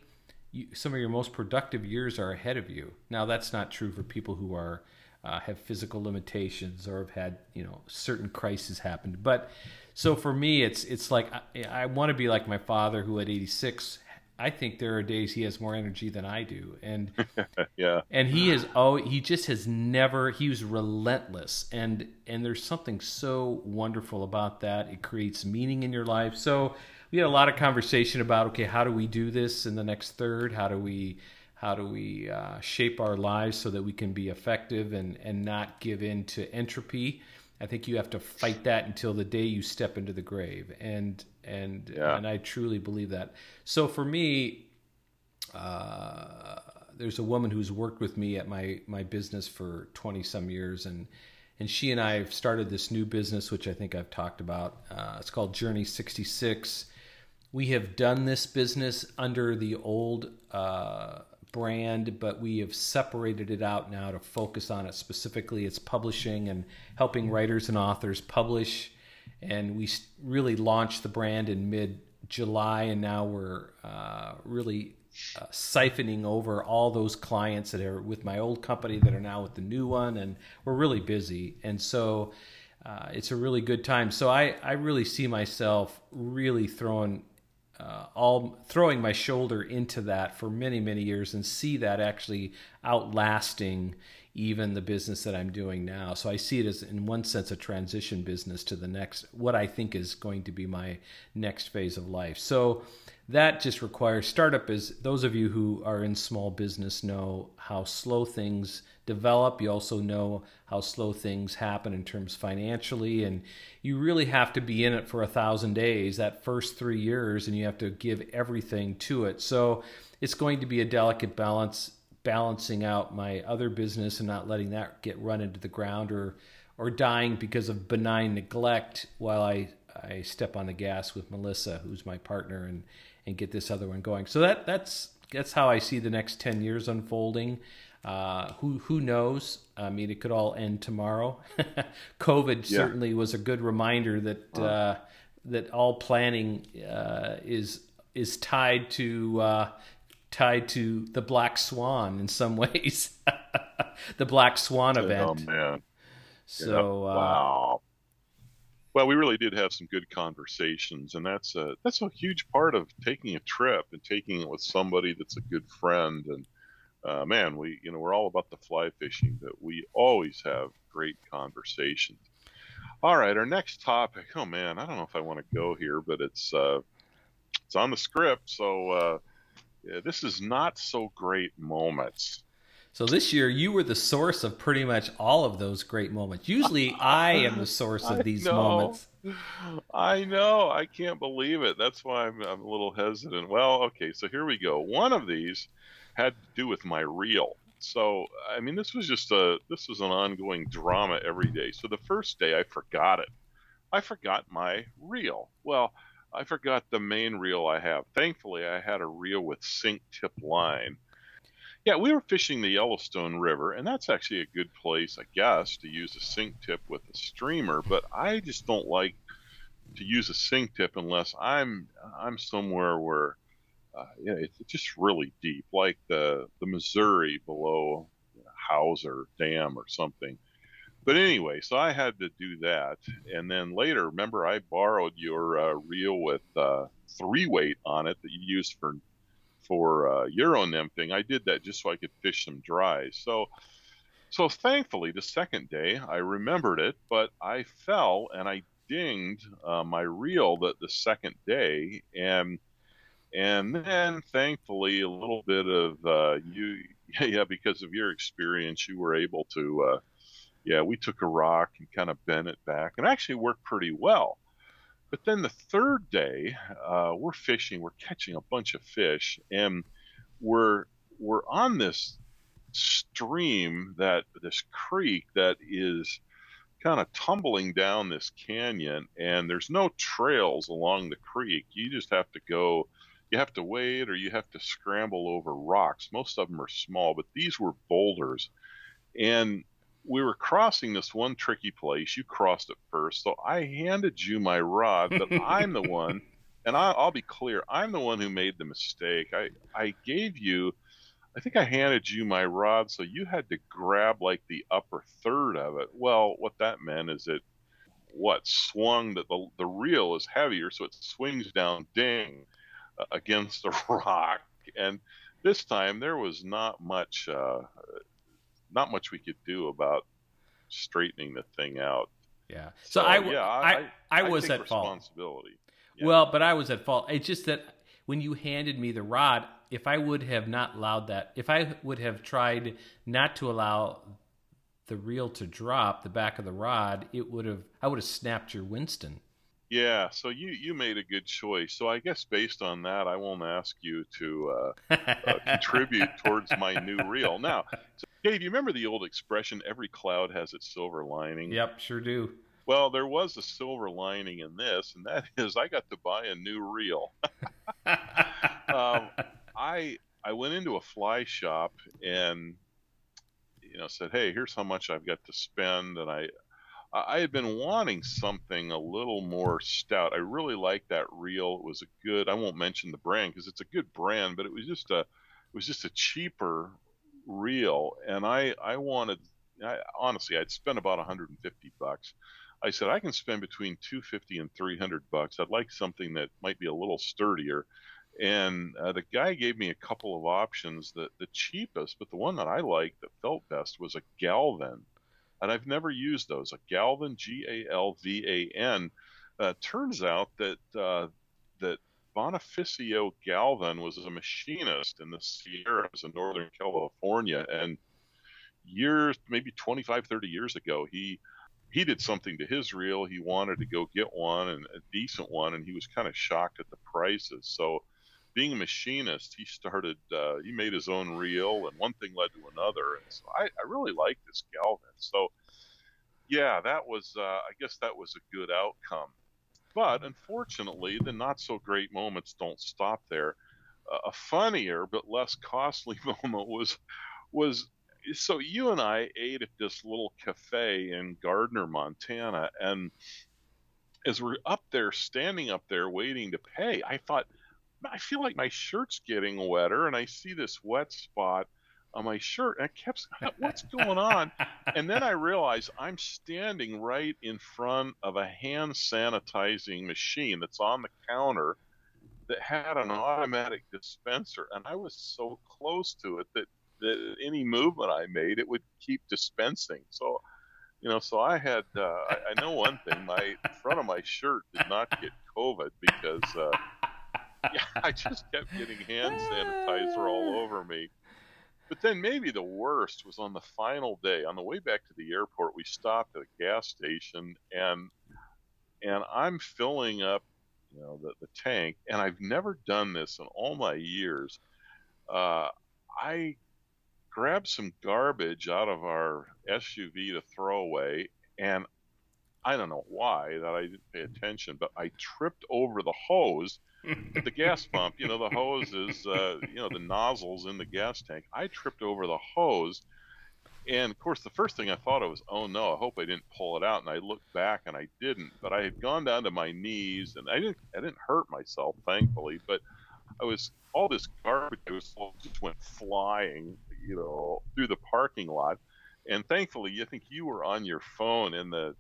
you, some of your most productive years are ahead of you. Now that's not true for people who are uh, have physical limitations or have had you know certain crises happen. But so for me, it's it's like I, I want to be like my father who at 86 I think there are days he has more energy than I do, and yeah, and he is oh he just has never he was relentless, and and there's something so wonderful about that. It creates meaning in your life. So we had a lot of conversation about okay, how do we do this in the next third? How do we how do we uh, shape our lives so that we can be effective and and not give in to entropy? I think you have to fight that until the day you step into the grave, and and yeah. and I truly believe that. So for me, uh, there's a woman who's worked with me at my my business for twenty some years, and and she and I have started this new business, which I think I've talked about. Uh, it's called Journey sixty six. We have done this business under the old uh, brand, but we have separated it out now to focus on it specifically. It's publishing and helping writers and authors publish. And we really launched the brand in mid July, and now we're uh, really uh, siphoning over all those clients that are with my old company that are now with the new one, and we're really busy. And so uh, it's a really good time. So I, I really see myself really throwing uh, all throwing my shoulder into that for many many years and see that actually outlasting even the business that I'm doing now. So I see it as in one sense a transition business to the next what I think is going to be my next phase of life. So that just requires startup is those of you who are in small business know how slow things develop. You also know how slow things happen in terms financially, and you really have to be in it for a thousand days that first three years, and you have to give everything to it. So it's going to be a delicate balance, balancing out my other business and not letting that get run into the ground or or dying because of benign neglect while I I step on the gas with Melissa, who's my partner, and and get this other one going. So that that's that's how I see the next ten years unfolding. Uh, who who knows? I mean, it could all end tomorrow. COVID yeah. certainly was a good reminder that uh, that all planning uh, is is tied to uh, tied to the black swan in some ways. the black swan event. Oh man! So uh, wow. Well, we really did have some good conversations, and that's a that's a huge part of taking a trip and taking it with somebody that's a good friend and uh, man, we you know we're all about the fly fishing, but we always have great conversations. All right, our next topic. Oh man, I don't know if I want to go here, but it's uh, it's on the script. So uh, yeah, this is not so great moments. So this year you were the source of pretty much all of those great moments. Usually I am the source of these moments. I know. I can't believe it. That's why I'm, I'm a little hesitant. Well, okay, so here we go. One of these had to do with my reel. So I mean, this was just a this was an ongoing drama every day. So the first day I forgot it. I forgot my reel. Well, I forgot the main reel I have. Thankfully, I had a reel with sink tip line. Yeah, we were fishing the Yellowstone River, and that's actually a good place, I guess, to use a sink tip with a streamer. But I just don't like to use a sink tip unless I'm I'm somewhere where uh, yeah, it's just really deep, like the the Missouri below Hauser Dam or something. But anyway, so I had to do that, and then later, remember, I borrowed your uh, reel with uh, three weight on it that you used for for uh, Euro nymphing. I did that just so I could fish some dry. So, so thankfully, the second day I remembered it, but I fell and I dinged uh, my reel the the second day, and and then thankfully a little bit of uh, you, yeah, because of your experience, you were able to, uh, yeah, we took a rock and kind of bent it back, and actually worked pretty well. But then the third day, uh, we're fishing, we're catching a bunch of fish, and we're we're on this stream that this creek that is kind of tumbling down this canyon and there's no trails along the creek. You just have to go you have to wade or you have to scramble over rocks. Most of them are small but these were boulders. And we were crossing this one tricky place you crossed it first so i handed you my rod but i'm the one and I, will be clear i'm the one who made the mistake i i gave you I think I handed you my rod, so you had to grab like the upper third of it. Well, what that meant is it what swung that the the reel is heavier, so it swings down ding uh, against the rock. And this time there was not much uh, not much we could do about straightening the thing out. Yeah. So, so I, yeah, I, I, I, was at fault. Responsibility. Yeah. Well, but I was at fault. It's just that when you handed me the rod, if I would have not allowed that, if I would have tried not to allow the reel to drop the back of the rod, it would have I would have snapped your Winston. Yeah, so you you made a good choice. So I guess based on that, I won't ask you to uh, uh, contribute towards my new reel. Now, Dave, you remember the old expression "every cloud has its silver lining"? Yep, sure do. Well, there was a silver lining in this, and that is I got to buy a new reel. um, I I went into a fly shop and you know said, "Hey, here's how much I've got to spend," and I I had been wanting something a little more stout. I really liked that reel. It was a good. I won't mention the brand because it's a good brand, but it was just a it was just a cheaper reel, and I I wanted. I, honestly, I'd spent about 150 bucks. I said I can spend between 250 and 300 bucks. I'd like something that might be a little sturdier. And uh, the guy gave me a couple of options. The the cheapest, but the one that I liked that felt best was a Galvan, and I've never used those. A Galvan, G A L V A N. Uh, turns out that uh, that Bonifacio Galvan was a machinist in the Sierras in Northern California, and years, maybe 25, 30 years ago, he he did something to his reel. He wanted to go get one and a decent one, and he was kind of shocked at the prices. So being a machinist, he started, uh, he made his own reel, and one thing led to another. And so I, I really like this Galvan. So, yeah, that was, uh, I guess that was a good outcome. But unfortunately, the not so great moments don't stop there. Uh, a funnier but less costly moment was, was so you and I ate at this little cafe in Gardiner, Montana, and as we're up there, standing up there waiting to pay, I thought, I feel like my shirt's getting wetter, and I see this wet spot on my shirt, and I kept, what's going on? and then I realized I'm standing right in front of a hand sanitizing machine that's on the counter that had an automatic dispenser, and I was so close to it that, that any movement I made, it would keep dispensing. So, you know, so I had, uh, I, I know one thing, my front of my shirt did not get COVID because. Uh, yeah, I just kept getting hand sanitizer all over me. But then maybe the worst was on the final day. On the way back to the airport, we stopped at a gas station and and I'm filling up, you know, the, the tank. And I've never done this in all my years. Uh, I grabbed some garbage out of our SUV to throw away, and I don't know why that I didn't pay attention, but I tripped over the hose the gas pump. You know, the hose is, uh, you know, the nozzles in the gas tank. I tripped over the hose, and of course, the first thing I thought of was, "Oh no, I hope I didn't pull it out." And I looked back, and I didn't. But I had gone down to my knees, and I didn't, I didn't hurt myself, thankfully. But I was all this garbage was just went flying, you know, through the parking lot. And thankfully, I think you were on your phone in the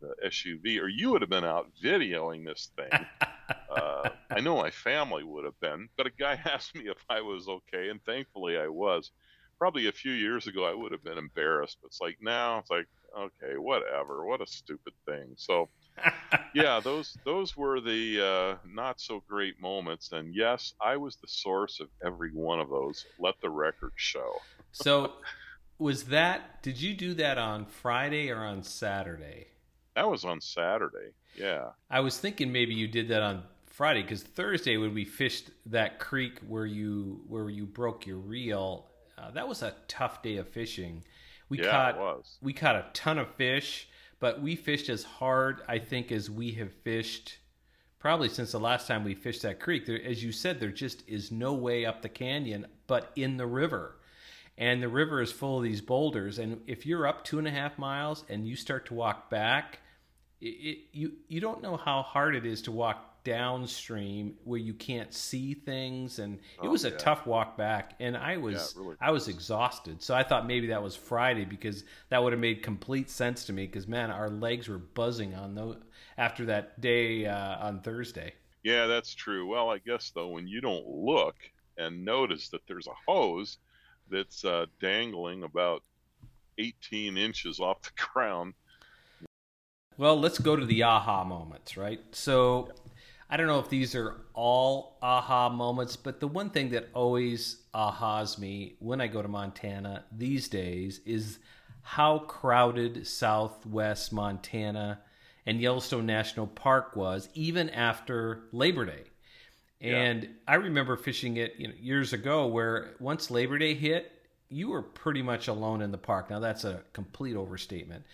the SUV, or you would have been out videoing this thing. uh, I know my family would have been, but a guy asked me if I was okay, and thankfully I was. probably a few years ago I would have been embarrassed, but it's like now it's like okay, whatever. What a stupid thing. So yeah, those those were the uh, not so great moments, and yes, I was the source of every one of those. Let the record show. so, was that? Did you do that on Friday or on Saturday? That was on Saturday. Yeah. I was thinking maybe you did that on Friday because Thursday when we fished that creek where you where you broke your reel, uh, that was a tough day of fishing. We yeah, caught we caught a ton of fish but we fished as hard, I think, as we have fished probably since the last time we fished that creek. There, as you said, there just is no way up the canyon but in the river. And the river is full of these boulders. And if you're up two and a half miles and you start to walk back, it, it, you you don't know how hard it is to walk downstream where you can't see things and it oh, was a tough walk back and i was yeah, really. I was exhausted. So i thought maybe that was friday because that would have made complete sense to me because man our legs were buzzing on those after that day uh, on thursday. Yeah that's true. Well i guess though when you don't look and notice that there's a hose that's uh, dangling about 18 inches off the ground well, let's go to the aha moments, right? So, I don't know if these are all aha moments, but the one thing that always ahas me when I go to Montana these days is how crowded Southwest Montana and Yellowstone National Park was, even after Labor Day. And yeah. I remember fishing it you know, years ago, where once Labor Day hit, you were pretty much alone in the park. Now that's a complete overstatement,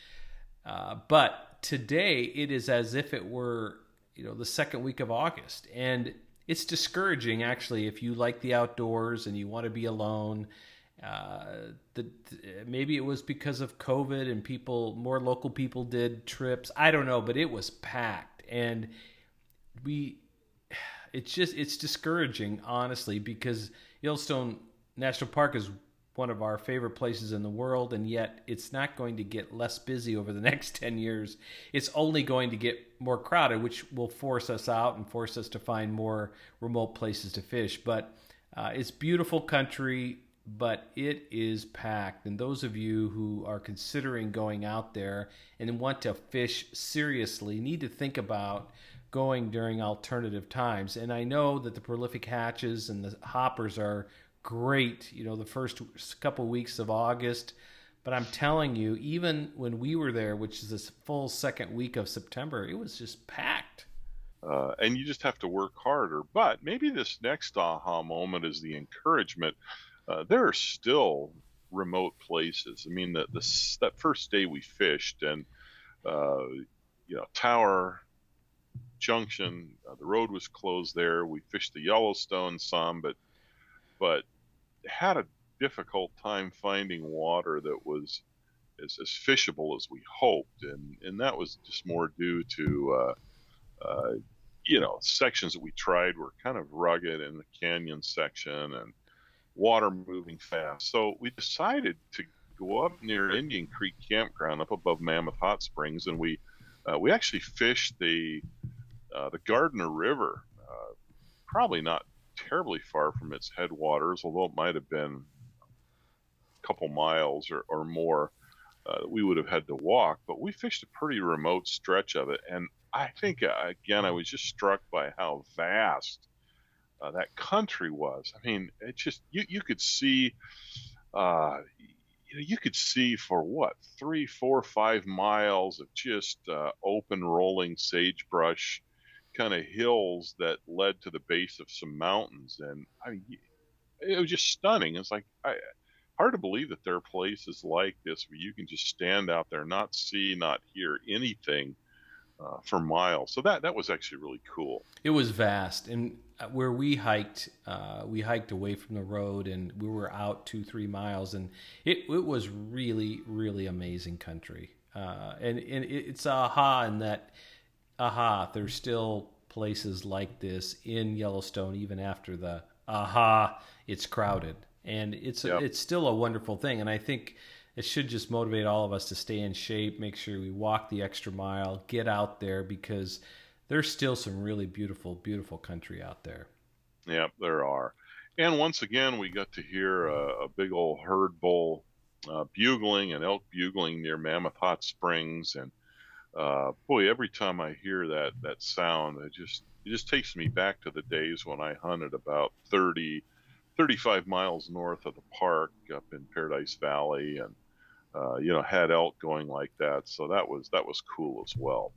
uh, but today it is as if it were you know the second week of August, and it's discouraging actually if you like the outdoors and you want to be alone. Uh, the, maybe it was because of COVID and people more local people did trips. I don't know, but it was packed, and we. It's just it's discouraging, honestly, because Yellowstone National Park is one of our favorite places in the world, and yet it's not going to get less busy over the next 10 years. It's only going to get more crowded, which will force us out and force us to find more remote places to fish. But uh, it's beautiful country, but it is packed. And those of you who are considering going out there and want to fish seriously need to think about going during alternative times. And I know that the prolific hatches and the hoppers are great, you know, the first couple weeks of August. But I'm telling you, even when we were there, which is this full second week of September, it was just packed. Uh, and you just have to work harder. But maybe this next aha moment is the encouragement. Uh, there are still remote places. I mean, the, the that first day we fished, and uh, you know, Tower Junction, uh, the road was closed there. We fished the Yellowstone some, but but had a difficult time finding water that was as, as fishable as we hoped, and and that was just more due to uh, uh, you know sections that we tried were kind of rugged in the canyon section and water moving fast. So we decided to go up near Indian Creek Campground up above Mammoth Hot Springs, and we uh, we actually fished the uh, the Gardner River. Uh, probably not terribly far from its headwaters, although it might have been a couple miles or, or more. Uh, we would have had to walk, but we fished a pretty remote stretch of it. And I think, uh, again, I was just struck by how vast uh, that country was. I mean, it just, you, you could see, uh, you know, you could see for what, three, four, five miles of just uh, open rolling sagebrush kind of hills that led to the base of some mountains, and I mean, it was just stunning. It's like I, hard to believe that there are places like this where you can just stand out there, not see, not hear anything uh, for miles. So that that was actually really cool. It was vast, and uh, where we hiked, uh, we hiked away from the road, and we were out two three miles, and it it was really really amazing country. Uh, and and it's aha in that aha, there's still places like this in Yellowstone even after the aha, it's crowded. And it's yep. it's still a wonderful thing and I think it should just motivate all of us to stay in shape, make sure we walk the extra mile, get out there because there's still some really beautiful beautiful country out there. Yeah, there are. and once again, we got to hear a, a big old herd bull uh, bugling and elk bugling near Mammoth Hot Springs, and uh, boy, every time I hear that that sound, it just it just takes me back to the days when I hunted about 30, 35 miles north of the park up in Paradise Valley, and uh, you know had elk going like that. So that was that was cool as well.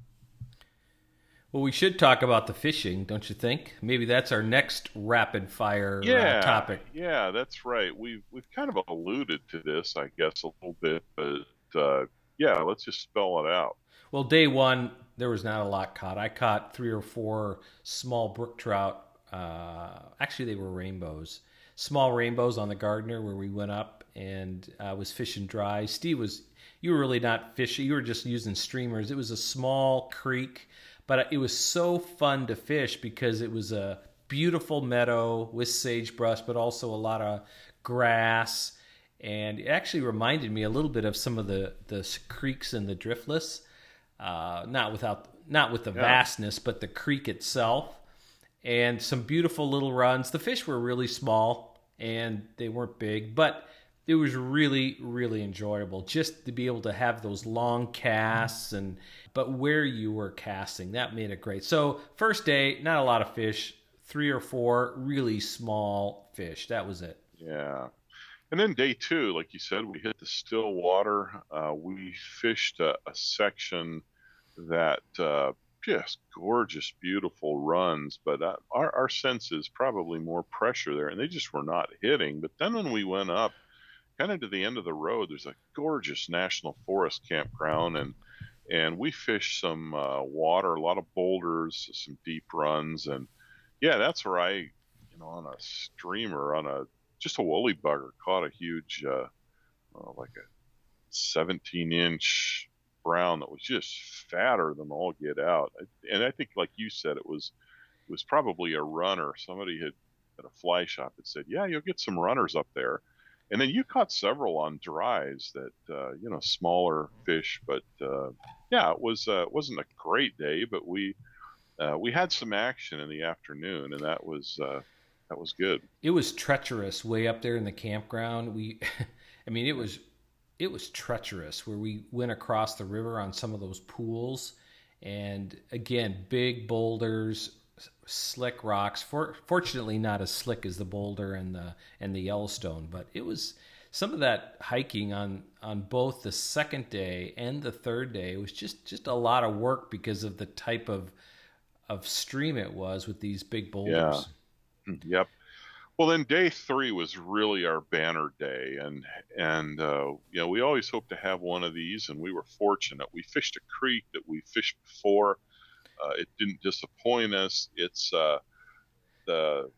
Well, we should talk about the fishing, don't you think? Maybe that's our next rapid fire uh, yeah, uh, topic. Yeah, that's right. We've we've kind of alluded to this, I guess, a little bit, but uh, yeah, let's just spell it out. Well, day one, there was not a lot caught. I caught three or four small brook trout. Uh, actually, they were rainbows, small rainbows on the Gardner where we went up and uh, was fishing dry. Steve was, you were really not fishing. You were just using streamers. It was a small creek but it was so fun to fish because it was a beautiful meadow with sagebrush, but also a lot of grass. And it actually reminded me a little bit of some of the, the creeks in the driftless. Uh, not without not with the yeah. vastness, but the creek itself, and some beautiful little runs. The fish were really small and they weren't big, but it was really really enjoyable just to be able to have those long casts and but where you were casting that made it great. So first day not a lot of fish three or four really small fish. That was it. Yeah. And then day two like you said we hit the Stillwater. Uh, we fished a, a section that uh, just gorgeous beautiful runs but uh, our, our sense is probably more pressure there and they just were not hitting but then when we went up kind of to the end of the road, there's a gorgeous national forest campground, and and we fished some uh, water, a lot of boulders, some deep runs, and yeah, that's where I, you know, on a streamer, on a just a woolly bugger, caught a huge, uh, uh, like a 17 inch brown that was just fatter than all get out. And I think, like you said, it was it was probably a runner. Somebody had at a fly shop had said, "Yeah, you'll get some runners up there." and then you caught several on dries that uh, you know smaller fish, but uh, yeah, it was uh, wasn't a great day, but we uh, we had some action in the afternoon, and that was uh, that was good. It was treacherous way up there in the campground. We, I mean, it was it was treacherous where we went across the river on some of those pools, and again, big boulders, slick rocks. For, fortunately, not as slick as the Boulder and the and the Yellowstone, but it was some of that hiking on on both the second day and the third day was just just a lot of work because of the type of of stream it was with these big boulders. Yeah. Mm, yep. Well, then day three was really our banner day, and and uh, you know we always hope to have one of these, and we were fortunate. We fished a creek that we fished before uh, it didn't disappoint us. It's uh, the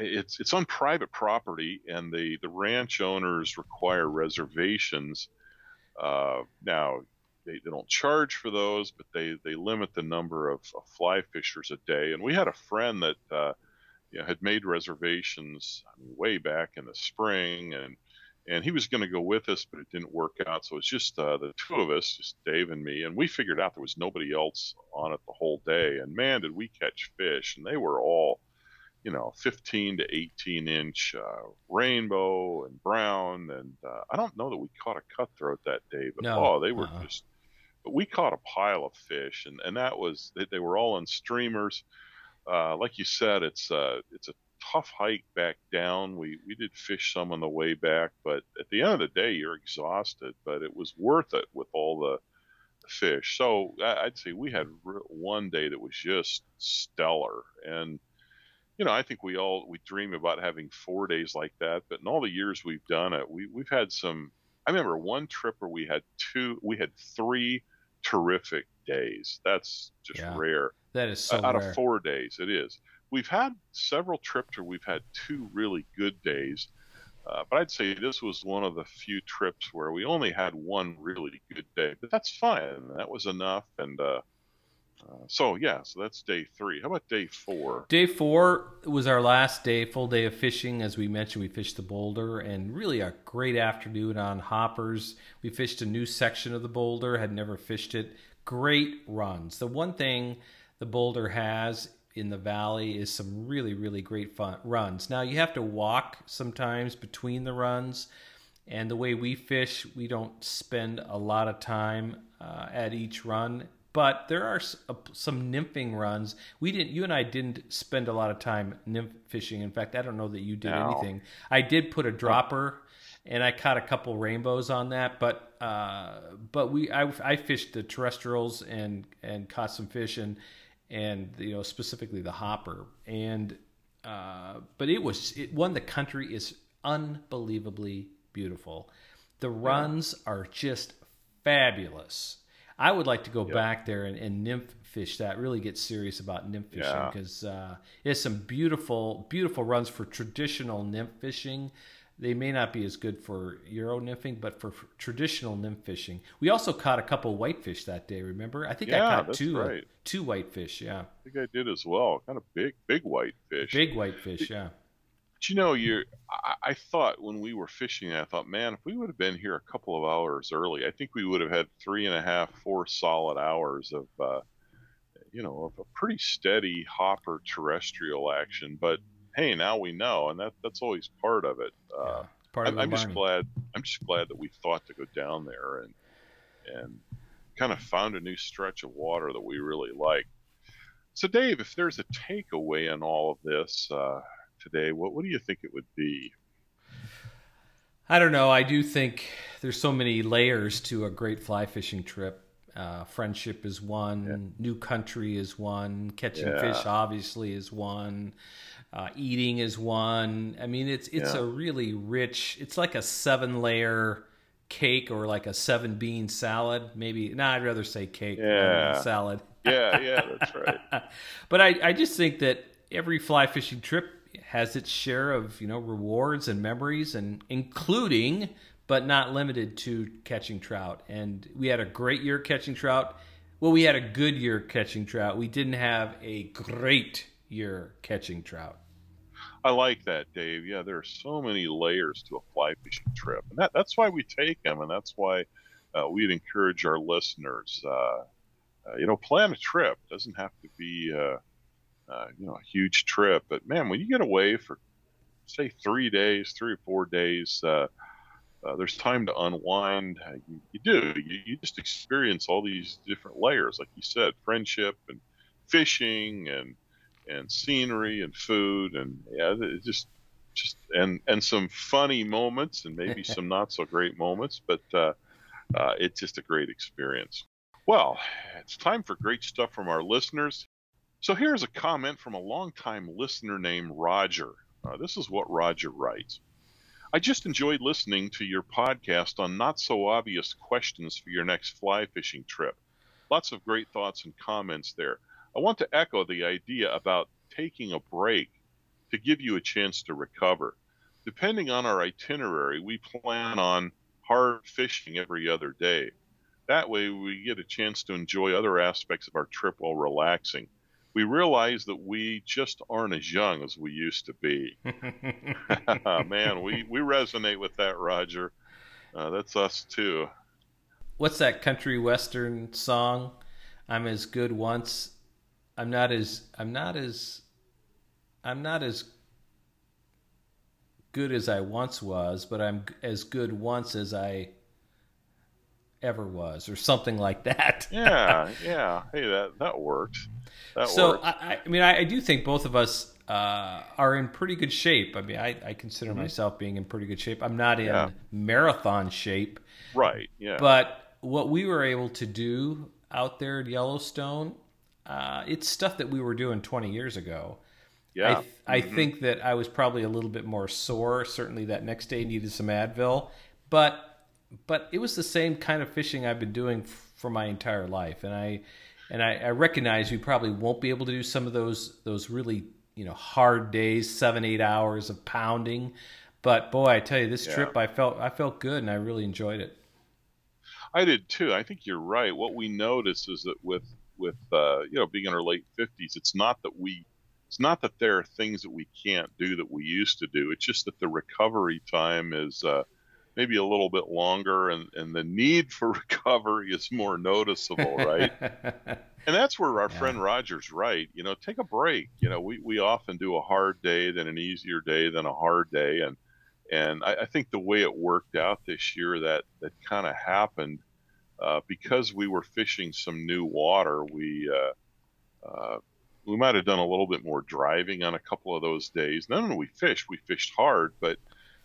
it's it's on private property, and the the ranch owners require reservations. Uh, now they, they don't charge for those, but they they limit the number of, of fly fishers a day. And we had a friend that uh, you know, had made reservations I mean, way back in the spring, and and he was going to go with us, but it didn't work out. So it's just uh, the two of us, just Dave and me, and we figured out there was nobody else on it the whole day. And man, did we catch fish! And they were all, you know, 15 to 18 inch uh, rainbow and brown. And uh, I don't know that we caught a cutthroat that day, but no. oh, they were uh-huh. just. But we caught a pile of fish, and, and that was they, they were all on streamers. Uh, like you said, it's uh, it's a tough hike back down. We we did fish some on the way back, but at the end of the day, you're exhausted. But it was worth it with all the fish. So I'd say we had one day that was just stellar, and you know I think we all we dream about having four days like that. But in all the years we've done it, we we've had some. I remember one trip where we had two, we had three terrific days. That's just yeah, rare. That is so out rare. of four days. It is we've had several trips where we've had two really good days. Uh, but I'd say this was one of the few trips where we only had one really good day. But that's fine. That was enough. And uh, uh, so, yeah, so that's day three. How about day four? Day four was our last day, full day of fishing. As we mentioned, we fished the boulder and really a great afternoon on hoppers. We fished a new section of the boulder, had never fished it. Great runs. The one thing the boulder has in the valley is some really really great fun runs. Now you have to walk sometimes between the runs, and the way we fish, we don't spend a lot of time uh, at each run. But there are some nymphing runs. We didn't. You and I didn't spend a lot of time nymph fishing. In fact, I don't know that you did no. anything. I did put a dropper, and I caught a couple rainbows on that. But uh, but we I, I fished the terrestrials and and caught some fish and and you know specifically the hopper and uh, but it was it one the country is unbelievably beautiful. The runs are just fabulous. I would like to go back there and, and, nymph fish that. Really get serious about nymph fishing because yeah. uh, it's some beautiful, beautiful runs for traditional nymph fishing. They may not be as good for Euro nymphing, but for, traditional nymph fishing, we also caught a couple whitefish that day. Remember? I think yeah, I caught two right. two whitefish. Yeah, I think I did as well. Kind of big, big whitefish. Big whitefish. Yeah. But you know, you I, I, thought when we were fishing, I thought, man, if we would have been here a couple of hours early, I think we would have had three and a half, four solid hours of, uh, you know, of a pretty steady hopper terrestrial action. But hey, now we know, and that that's always part of it. Uh, part of I'm, I'm just glad. I'm just glad that we thought to go down there and and kind of found a new stretch of water that we really like. So, Dave, if there's a takeaway in all of this uh, today, what what do you think it would be? I don't know. I do think there's so many layers to a great fly fishing trip. Uh, friendship is one. Yeah. New country is one. Catching yeah. fish obviously is one. Uh, eating is one. I mean, it's it's yeah. a really rich. It's like a seven layer cake or like a seven bean salad. Maybe. No, nah, I'd rather say cake yeah. salad. yeah, yeah, that's right. but I I just think that every fly fishing trip has its share of you know rewards and memories, and including but not limited to catching trout. And we had a great year catching trout. Well, we had a good year catching trout. We didn't have a great year catching trout. I like that, Dave. Yeah, there are so many layers to a fly fishing trip, and that, that's why we take them, and that's why uh, we'd encourage our listeners. Uh, uh, you know, plan a trip. It doesn't have to be, uh, uh, you know, a huge trip, but man, when you get away for, say, three days, three or four days, uh, there's time to unwind. You, you, do. You, you just experience all these different layers, like you said, friendship and fishing and and scenery and food and yeah, it just just and and some funny moments and maybe some not so great moments, but uh, uh, it's just a great experience. Well, it's time for great stuff from our listeners. So here's a comment from a longtime listener named Roger. Uh, this is what Roger writes. I just enjoyed listening to your podcast on not so obvious questions for your next fly fishing trip. Lots of great thoughts and comments there. I want to echo the idea about taking a break to give you a chance to recover. Depending on our itinerary, we plan on hard fishing every other day. That way, we get a chance to enjoy other aspects of our trip while relaxing. We realize that we just aren't as young as we used to be. Man, we, we resonate with that, Roger. Uh, that's us too. What's that country western song? I'm as good once I'm not as I'm not as I'm not as good as I once was, but I'm as good once as I ever was, or something like that. yeah, yeah. Hey, that that works. That so. I, I mean, I, I, do think both of us uh, are in pretty good shape. I mean, I, I consider mm-hmm. myself being in pretty good shape. I'm not in yeah. marathon shape, right? Yeah. But what we were able to do out there at Yellowstone uh, it's stuff that we were doing 20 years ago. Yeah. I, th- mm-hmm. I think that I was probably a little bit more sore. Certainly that next day needed some Advil, but but it was the same kind of fishing I've been doing f- for my entire life, and I and I, I recognize we probably won't be able to do some of those those really you know hard days, seven eight hours of pounding. But boy, I tell you, this yeah. trip I felt I felt good, and I really enjoyed it. I did too. I think you're right. What we noticed is that with with uh, you know being in our late 50s it's not that we it's not that there are things that we can't do that we used to do it's just that the recovery time is uh, maybe a little bit longer and, and the need for recovery is more noticeable right and that's where our yeah. friend Roger's right. You know, take a break. You know, we, we often do a hard day, then an easier day, then a hard day, and and I, I think the way it worked out this year that that kind of happened uh, because we were fishing some new water. We uh, uh, we might have done a little bit more driving on a couple of those days. None of we fished. We fished hard, but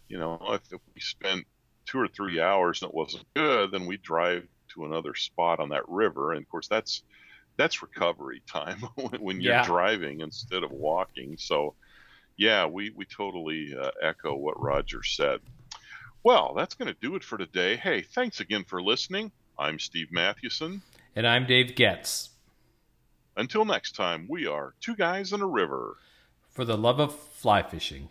you know, if, if we spent two or three hours and it wasn't good, then we drive to another spot on that river. And of course, that's that's recovery time when you're yeah. driving instead of walking. So, yeah, we we totally uh, echo what Roger said. Well, that's going to do it for today. Hey, thanks again for listening. I'm Steve Mathewson. And I'm Dave Getz. Until next time, we are two guys in a river. For the love of fly fishing.